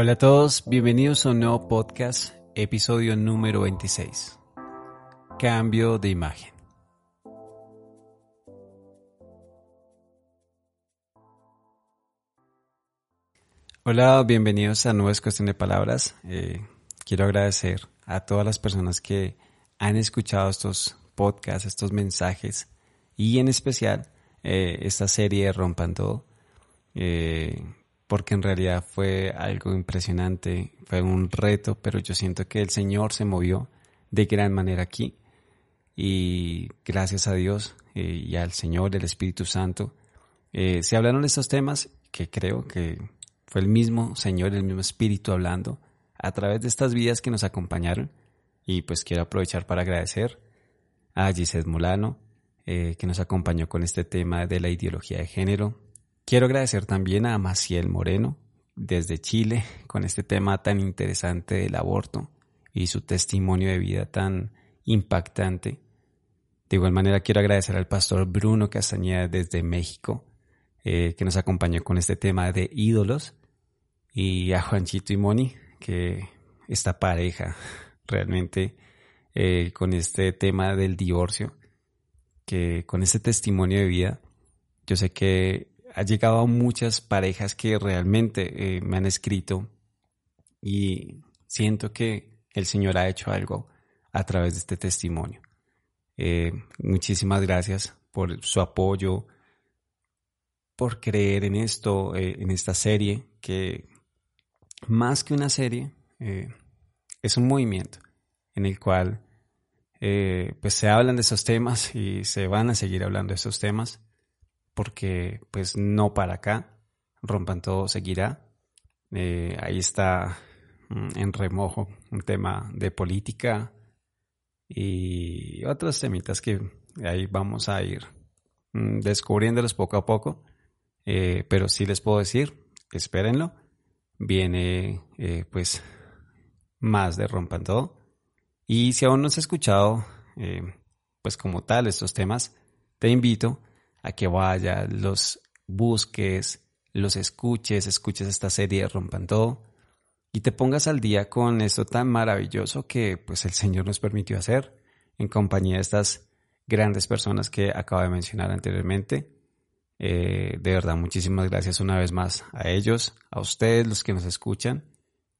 Hola a todos, bienvenidos a un nuevo podcast, episodio número 26. Cambio de imagen. Hola, bienvenidos a Nuevas Cuestión de Palabras. Eh, quiero agradecer a todas las personas que han escuchado estos podcasts, estos mensajes y en especial eh, esta serie Rompan Todo. Eh, porque en realidad fue algo impresionante, fue un reto, pero yo siento que el Señor se movió de gran manera aquí. Y gracias a Dios eh, y al Señor, el Espíritu Santo, eh, se hablaron estos temas que creo que fue el mismo Señor, el mismo Espíritu hablando a través de estas vidas que nos acompañaron. Y pues quiero aprovechar para agradecer a Gisette Molano eh, que nos acompañó con este tema de la ideología de género, Quiero agradecer también a Maciel Moreno desde Chile con este tema tan interesante del aborto y su testimonio de vida tan impactante. De igual manera quiero agradecer al pastor Bruno Castañeda desde México eh, que nos acompañó con este tema de ídolos y a Juanchito y Moni que esta pareja realmente eh, con este tema del divorcio que con este testimonio de vida yo sé que ha llegado a muchas parejas que realmente eh, me han escrito y siento que el Señor ha hecho algo a través de este testimonio. Eh, muchísimas gracias por su apoyo, por creer en esto, eh, en esta serie, que más que una serie, es un movimiento en el cual pues se hablan de esos temas y se van a seguir hablando de esos temas porque pues no para acá, rompan todo seguirá. Eh, ahí está mm, en remojo un tema de política y otros temitas que ahí vamos a ir mm, descubriéndolos poco a poco. Eh, pero sí les puedo decir, espérenlo, viene eh, pues más de rompan todo. Y si aún no has escuchado pues como tal estos temas, te invito a que vayas, los busques, los escuches, escuches esta serie Rompan Todo y te pongas al día con esto tan maravilloso que pues el Señor nos permitió hacer en compañía de estas grandes personas que acabo de mencionar anteriormente. Eh, de verdad, muchísimas gracias una vez más a ellos, a ustedes, los que nos escuchan.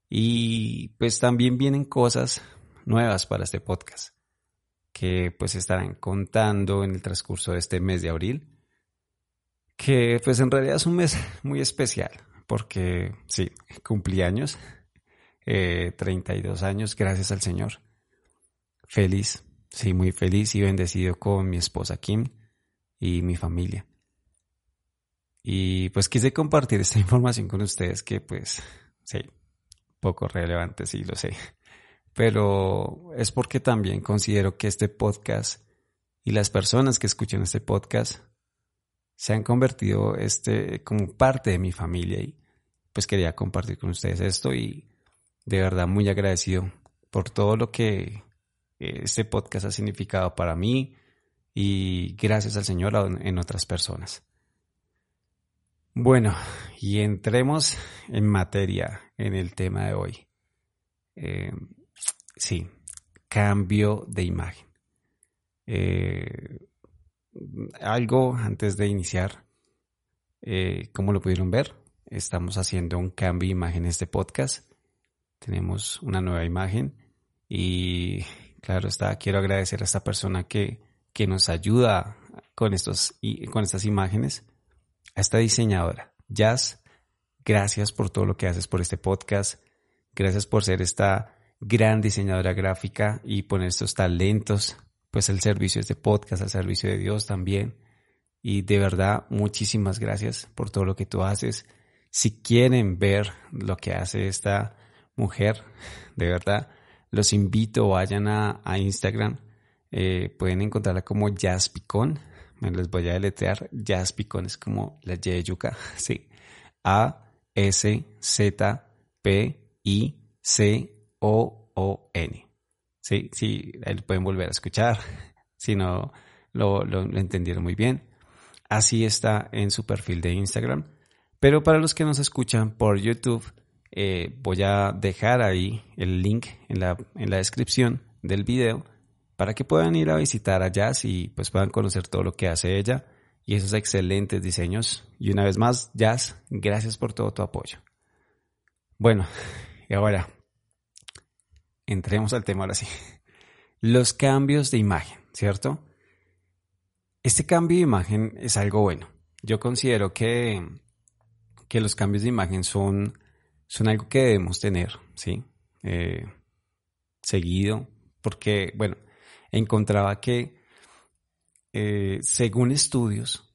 Y pues también vienen cosas nuevas para este podcast que pues estarán contando en el transcurso de este mes de abril, que pues en realidad es un mes muy especial, porque sí, cumplí años, eh, 32 años, gracias al Señor. Feliz, sí, muy feliz y bendecido con mi esposa Kim y mi familia. Y pues quise compartir esta información con ustedes que pues, sí, poco relevante, sí, lo sé pero es porque también considero que este podcast y las personas que escuchan este podcast se han convertido este como parte de mi familia y pues quería compartir con ustedes esto y de verdad muy agradecido por todo lo que eh, este podcast ha significado para mí y gracias al Señor en otras personas. Bueno, y entremos en materia en el tema de hoy. Eh, Sí, cambio de imagen. Eh, algo antes de iniciar, eh, como lo pudieron ver, estamos haciendo un cambio de imagen en este podcast. Tenemos una nueva imagen y claro está, quiero agradecer a esta persona que, que nos ayuda con, estos, con estas imágenes, a esta diseñadora, Jazz. Gracias por todo lo que haces por este podcast. Gracias por ser esta gran diseñadora gráfica y poner estos talentos pues el servicio de este podcast, al servicio de Dios también. Y de verdad, muchísimas gracias por todo lo que tú haces. Si quieren ver lo que hace esta mujer, de verdad, los invito, vayan a, Instagram. Eh, pueden encontrarla como Jaspicon. Me les voy a deletrear. Jaspicon es como la Y de. Sí. A S Z P I C o-O-N. Sí, sí, ahí lo pueden volver a escuchar, si no lo, lo, entendieron muy bien. Así está en su perfil de Instagram. Pero para los que nos escuchan por YouTube, eh, voy a dejar ahí el link en la, en la descripción del video para que puedan ir a visitar a Jazz y pues puedan conocer todo lo que hace ella y esos excelentes diseños. Y una vez más, Jazz, gracias por todo tu apoyo. Bueno, y ahora entremos al tema ahora sí. Los cambios de imagen, ¿cierto? Este cambio de imagen es algo bueno. Yo considero que, que los cambios de imagen son, son algo que debemos tener, ¿sí? Eh, seguido, porque, bueno, encontraba que eh, según estudios,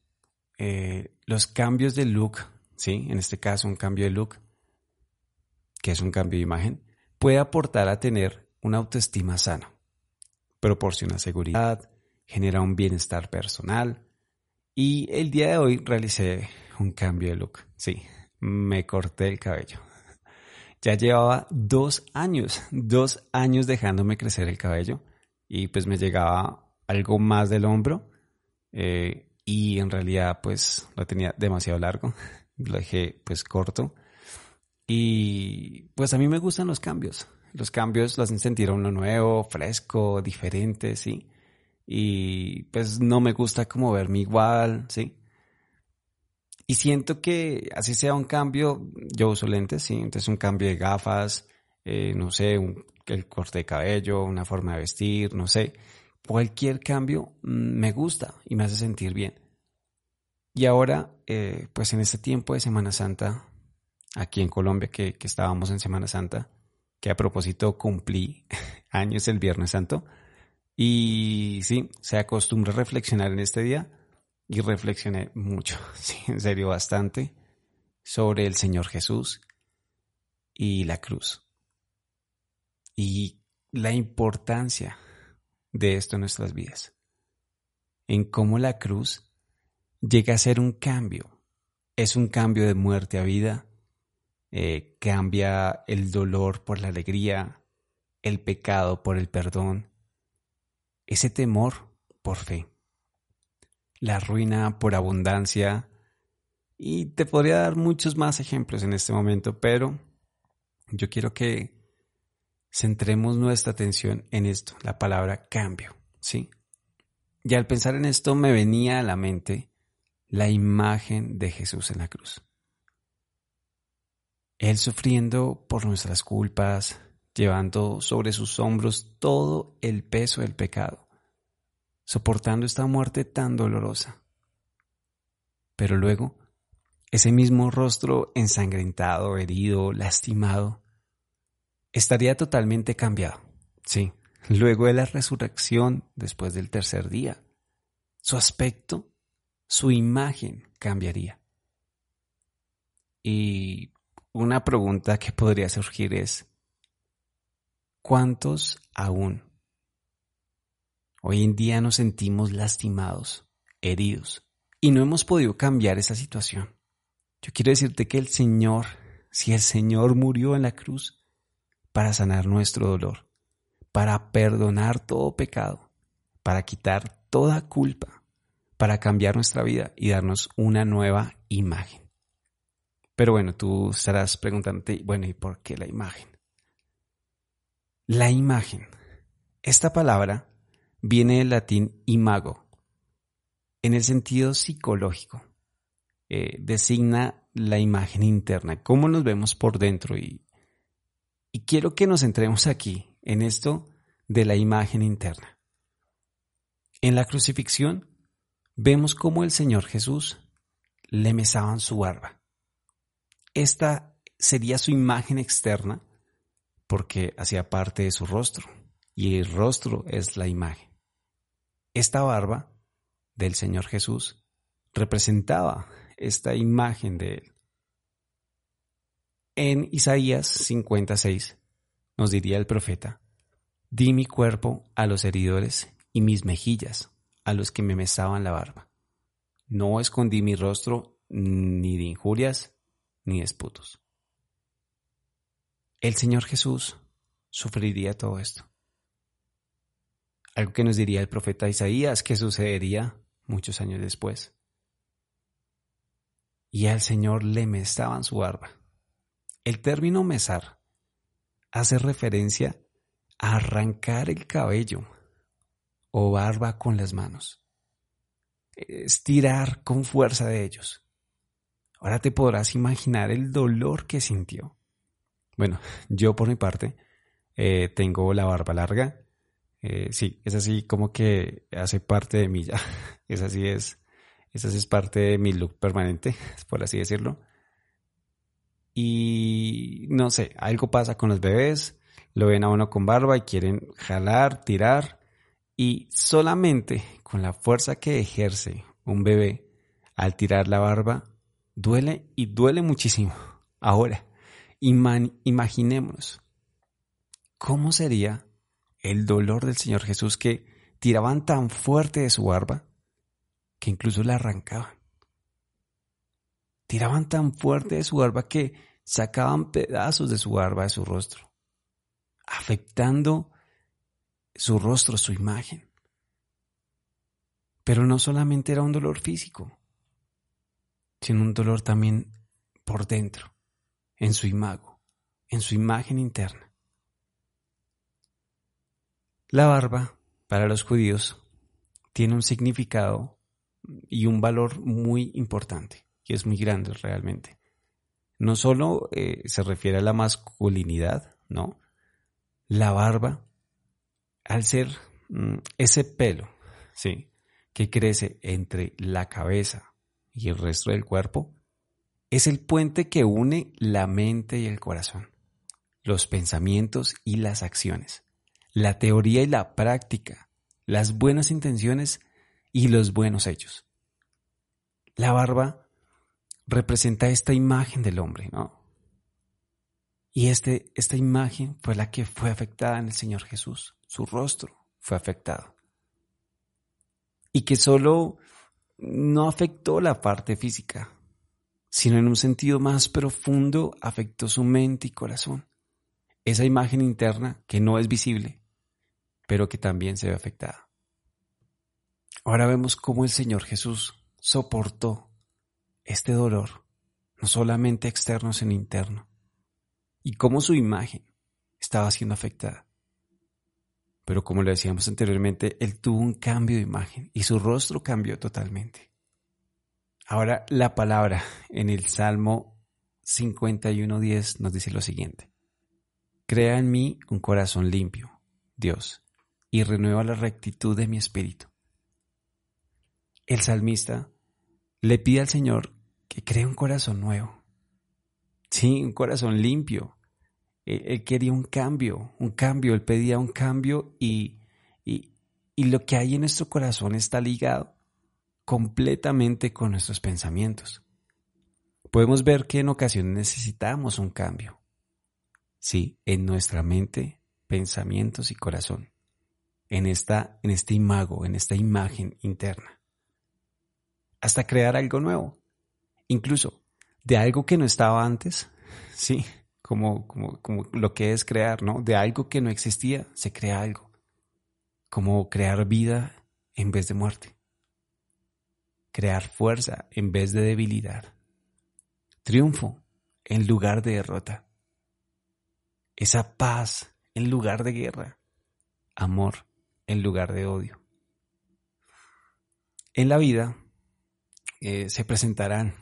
eh, los cambios de look, ¿sí? En este caso, un cambio de look, que es un cambio de imagen, puede aportar a tener una autoestima sana, proporciona seguridad, genera un bienestar personal. Y el día de hoy realicé un cambio de look. Sí, me corté el cabello. Ya llevaba dos años, dos años dejándome crecer el cabello y pues me llegaba algo más del hombro eh, y en realidad pues lo tenía demasiado largo, lo dejé pues corto y pues a mí me gustan los cambios, los cambios los hacen sentir uno nuevo, fresco, diferente, sí y pues no me gusta como verme igual, ¿sí? Y siento que así sea un cambio, yo uso lentes, sí, entonces un cambio de gafas, eh, no sé, el corte de cabello, una forma de vestir, no sé, cualquier cambio mm, me gusta y me hace sentir bien. Y ahora, eh, pues en este tiempo de Semana Santa, aquí en Colombia, que, estábamos en Semana Santa, que a propósito cumplí años el Viernes Santo, y sí, se acostumbra a reflexionar en este día y reflexioné mucho, sí, en serio, bastante, sobre el Señor Jesús y la cruz. Y la importancia de esto en nuestras vidas. En cómo la cruz llega a ser un cambio. Es un cambio de muerte a vida. Eh, cambia el dolor por la alegría, el pecado por el perdón ese temor por fe, la ruina por abundancia, y te podría dar muchos más ejemplos en este momento, pero yo quiero que centremos nuestra atención en esto, la palabra cambio, ¿sí? Y al pensar en esto me venía a la mente la imagen de Jesús en la cruz. Él sufriendo por nuestras culpas, llevando sobre sus hombros todo el peso del pecado, soportando esta muerte tan dolorosa. Pero luego, ese mismo rostro ensangrentado, herido, lastimado, estaría totalmente cambiado. Sí, luego de la resurrección después del tercer día, su aspecto, su imagen cambiaría. Y una pregunta que podría surgir es, ¿Cuántos aún hoy en día nos sentimos lastimados, heridos, y no hemos podido cambiar esa situación? Yo quiero decirte que el Señor, si el Señor murió en la cruz para sanar nuestro dolor, para perdonar todo pecado, para quitar toda culpa, para cambiar nuestra vida y darnos una nueva imagen. Pero bueno, tú estarás preguntándote, bueno, ¿y por qué la imagen? La imagen. Esta palabra viene del latín imago. En el sentido psicológico, eh, designa la imagen interna, cómo nos vemos por dentro. Y, y quiero que nos centremos aquí, en esto de la imagen interna. En la crucifixión vemos cómo el Señor Jesús le mesaban su barba. Esta sería su imagen externa porque hacía parte de su rostro y el rostro es la imagen. Esta barba del Señor Jesús representaba esta imagen de Él. En Isaías 56 nos diría el profeta, di mi cuerpo a los heridores y mis mejillas a los que me mesaban la barba. No escondí mi rostro ni de injurias ni de esputos el Señor Jesús sufriría todo esto. Algo que nos diría el profeta Isaías que sucedería muchos años después. Y al Señor le mestaban su barba. El término mesar hace referencia a arrancar el cabello o barba con las manos. Estirar con fuerza de ellos. Ahora te podrás imaginar el dolor que sintió. Bueno, yo por mi parte eh, tengo la barba larga. Eh, sí, es así como que hace parte de mí ya. Es así es. Esa es parte de mi look permanente, por así decirlo. Y no sé, algo pasa con los bebés, lo ven a uno con barba y quieren jalar, tirar. Y solamente con la fuerza que ejerce un bebé al tirar la barba, duele y duele muchísimo. Ahora, imaginémonos cómo sería el dolor del Señor Jesús que tiraban tan fuerte de su barba que incluso la arrancaban. Tiraban tan fuerte de su barba que sacaban pedazos de su barba de su rostro, afectando su rostro, su imagen. Pero no solamente era un dolor físico, sino un dolor también por dentro, en su imago, en su imagen interna. La barba, para los judíos, tiene un significado y un valor muy importante, y es muy grande realmente. No solo eh, se refiere a la masculinidad, ¿no? La barba, al ser mm, ese pelo, ¿sí? Que crece entre la cabeza y el resto del cuerpo, es el puente que une la mente y el corazón, los pensamientos y las acciones, la teoría y la práctica, las buenas intenciones y los buenos hechos. La barba representa esta imagen del hombre, ¿no? Y este, esta imagen fue la que fue afectada en el Señor Jesús. Su rostro fue afectado. Y que solo no afectó la parte física, sino en un sentido más profundo afectó su mente y corazón. Esa imagen interna que no es visible, pero que también se ve afectada. Ahora vemos cómo el Señor Jesús soportó este dolor, no solamente externo, sino interno, y cómo su imagen estaba siendo afectada. Pero como le decíamos anteriormente, él tuvo un cambio de imagen y su rostro cambió totalmente. Ahora la palabra en el Salmo 51.10 nos dice lo siguiente. Crea en mí un corazón limpio, Dios, y renueva la rectitud de mi espíritu. El salmista le pide al Señor que cree un corazón nuevo. Sí, un corazón limpio. Él, quería un cambio, un cambio, él pedía un cambio y, y, y lo que hay en nuestro corazón está ligado completamente con nuestros pensamientos. Podemos ver que en ocasiones necesitamos un cambio. Sí, en nuestra mente, pensamientos y corazón. En esta, en este imago, en esta imagen interna hasta crear algo nuevo. Incluso de algo que no estaba antes, sí, como, como, como lo que es crear, ¿no? De algo que no existía, se crea algo. Como crear vida en vez de muerte. Crear fuerza en vez de debilidad. Triunfo en lugar de derrota. Esa paz en lugar de guerra. Amor en lugar de odio. En la vida eh, se presentarán,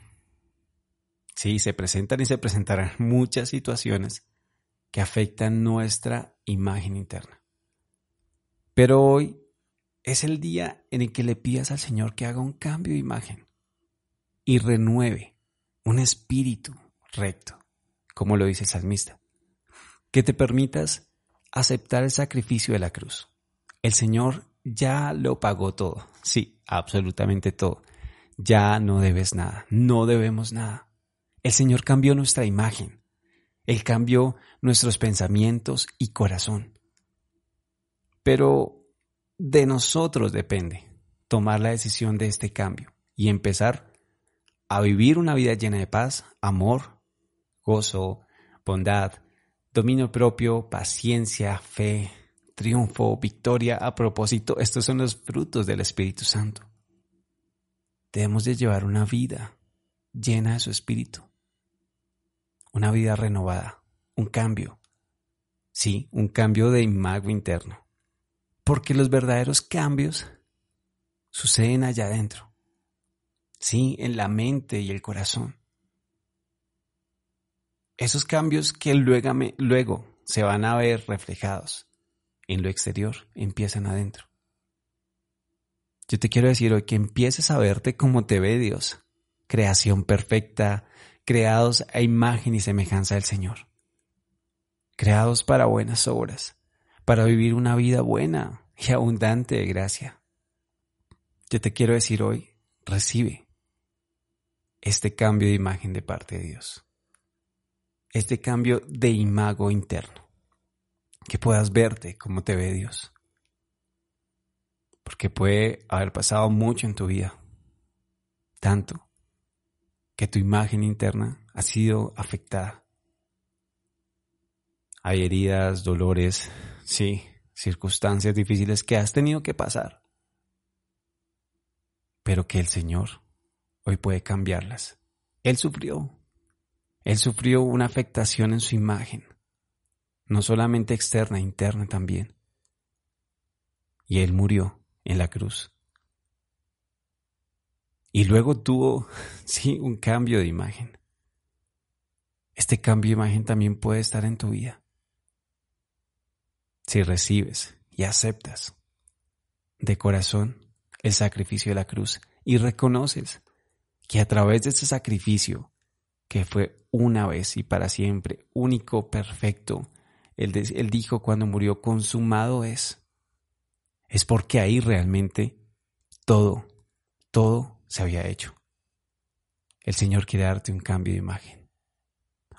sí, se presentan y se presentarán muchas situaciones que afectan nuestra imagen interna. Pero hoy es el día en el que le pidas al Señor que haga un cambio de imagen y renueve un espíritu recto, como lo dice el salmista, que te permitas aceptar el sacrificio de la cruz. El Señor ya lo pagó todo, sí, absolutamente todo ya no debes nada, no debemos nada. El Señor cambió nuestra imagen, Él cambió nuestros pensamientos y corazón. Pero de nosotros depende tomar la decisión de este cambio y empezar a vivir una vida llena de paz, amor, gozo, bondad, dominio propio, paciencia, fe, triunfo, victoria. A propósito, estos son los frutos del Espíritu Santo. Debemos de llevar una vida llena de su espíritu. Una vida renovada, un cambio. Sí, un cambio de imago interno. Porque los verdaderos cambios suceden allá adentro. Sí, en la mente y el corazón. Esos cambios que luego, luego se van a ver reflejados en lo exterior empiezan adentro. Yo te quiero decir hoy que empieces a verte como te ve Dios, creación perfecta, creados a imagen y semejanza del Señor, creados para buenas obras, para vivir una vida buena y abundante de gracia. Yo te quiero decir hoy, recibe este cambio de imagen de parte de Dios, este cambio de imago interno, que puedas verte como te ve Dios. Porque puede haber pasado mucho en tu vida, tanto que tu imagen interna ha sido afectada. Hay heridas, dolores, sí, circunstancias difíciles que has tenido que pasar, pero que el Señor hoy puede cambiarlas. Él sufrió, Él sufrió una afectación en su imagen, no solamente externa, interna también. Y Él murió en la cruz. Y luego tuvo, sí, un cambio de imagen. Este cambio de imagen también puede estar en tu vida. Si recibes y aceptas de corazón el sacrificio de la cruz y reconoces que a través de ese sacrificio, que fue una vez y para siempre, único, perfecto, él, él dijo cuando murió, consumado es es porque ahí realmente todo, todo se había hecho. El Señor quiere darte un cambio de imagen,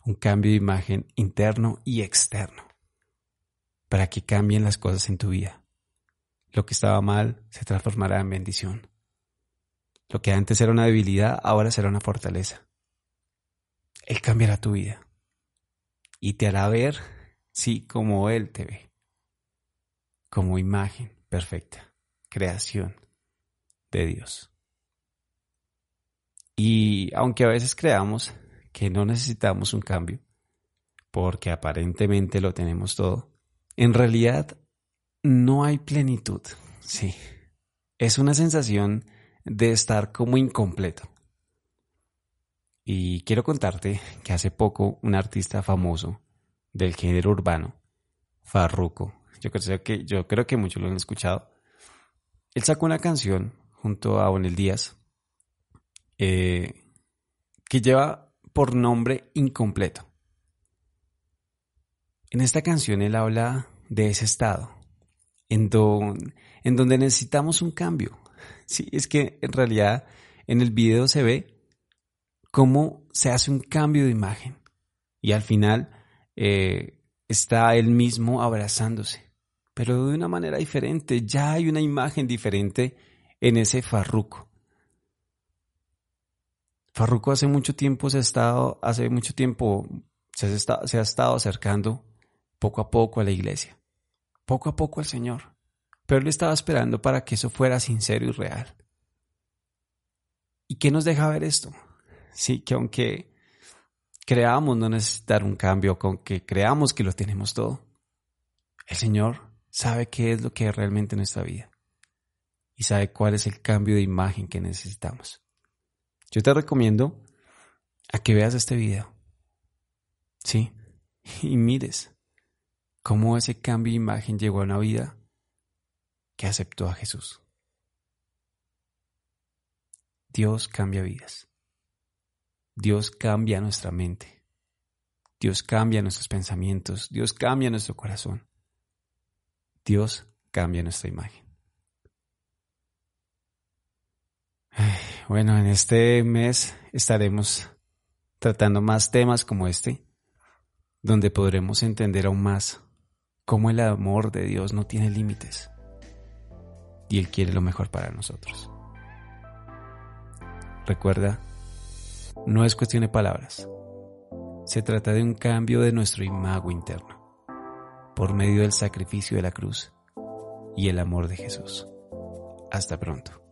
un cambio de imagen interno y externo, para que cambien las cosas en tu vida. Lo que estaba mal se transformará en bendición. Lo que antes era una debilidad, ahora será una fortaleza. Él cambiará tu vida y te hará ver, sí, como Él te ve, como imagen perfecta, creación de Dios. Y aunque a veces creamos que no necesitamos un cambio, porque aparentemente lo tenemos todo, en realidad no hay plenitud, sí. Es una sensación de estar como incompleto. Y quiero contarte que hace poco un artista famoso del género urbano, Farruko, yo creo que, yo creo que muchos lo han escuchado. Él sacó una canción junto a Bonel Díaz eh, que lleva por nombre Incompleto. En esta canción él habla de ese estado, en, donde necesitamos un cambio. Sí, es que en realidad en el video se ve cómo se hace un cambio de imagen y al final eh, está él mismo abrazándose pero de una manera diferente. Ya hay una imagen diferente en ese farruco. Farruco hace mucho tiempo se ha estado, hace mucho tiempo se ha, estado, acercando poco a poco a la iglesia, poco a poco al Señor. Pero él estaba esperando para que eso fuera sincero y real. ¿Y qué nos deja ver esto? Sí, que aunque creamos no necesitar un cambio, aunque creamos que lo tenemos todo, el Señor sabe qué es lo que es realmente nuestra vida y sabe cuál es el cambio de imagen que necesitamos. Yo te recomiendo a que veas este video. Sí, y mires cómo ese cambio de imagen llegó a una vida que aceptó a Jesús. Dios cambia vidas. Dios cambia nuestra mente. Dios cambia nuestros pensamientos. Dios cambia nuestro corazón. Dios cambia nuestra imagen. Bueno, en este mes estaremos tratando más temas como este, donde podremos entender aún más cómo el amor de Dios no tiene límites y Él quiere lo mejor para nosotros. Recuerda, no es cuestión de palabras, se trata de un cambio de nuestro imago interno por medio del sacrificio de la cruz y el amor de Jesús. Hasta pronto.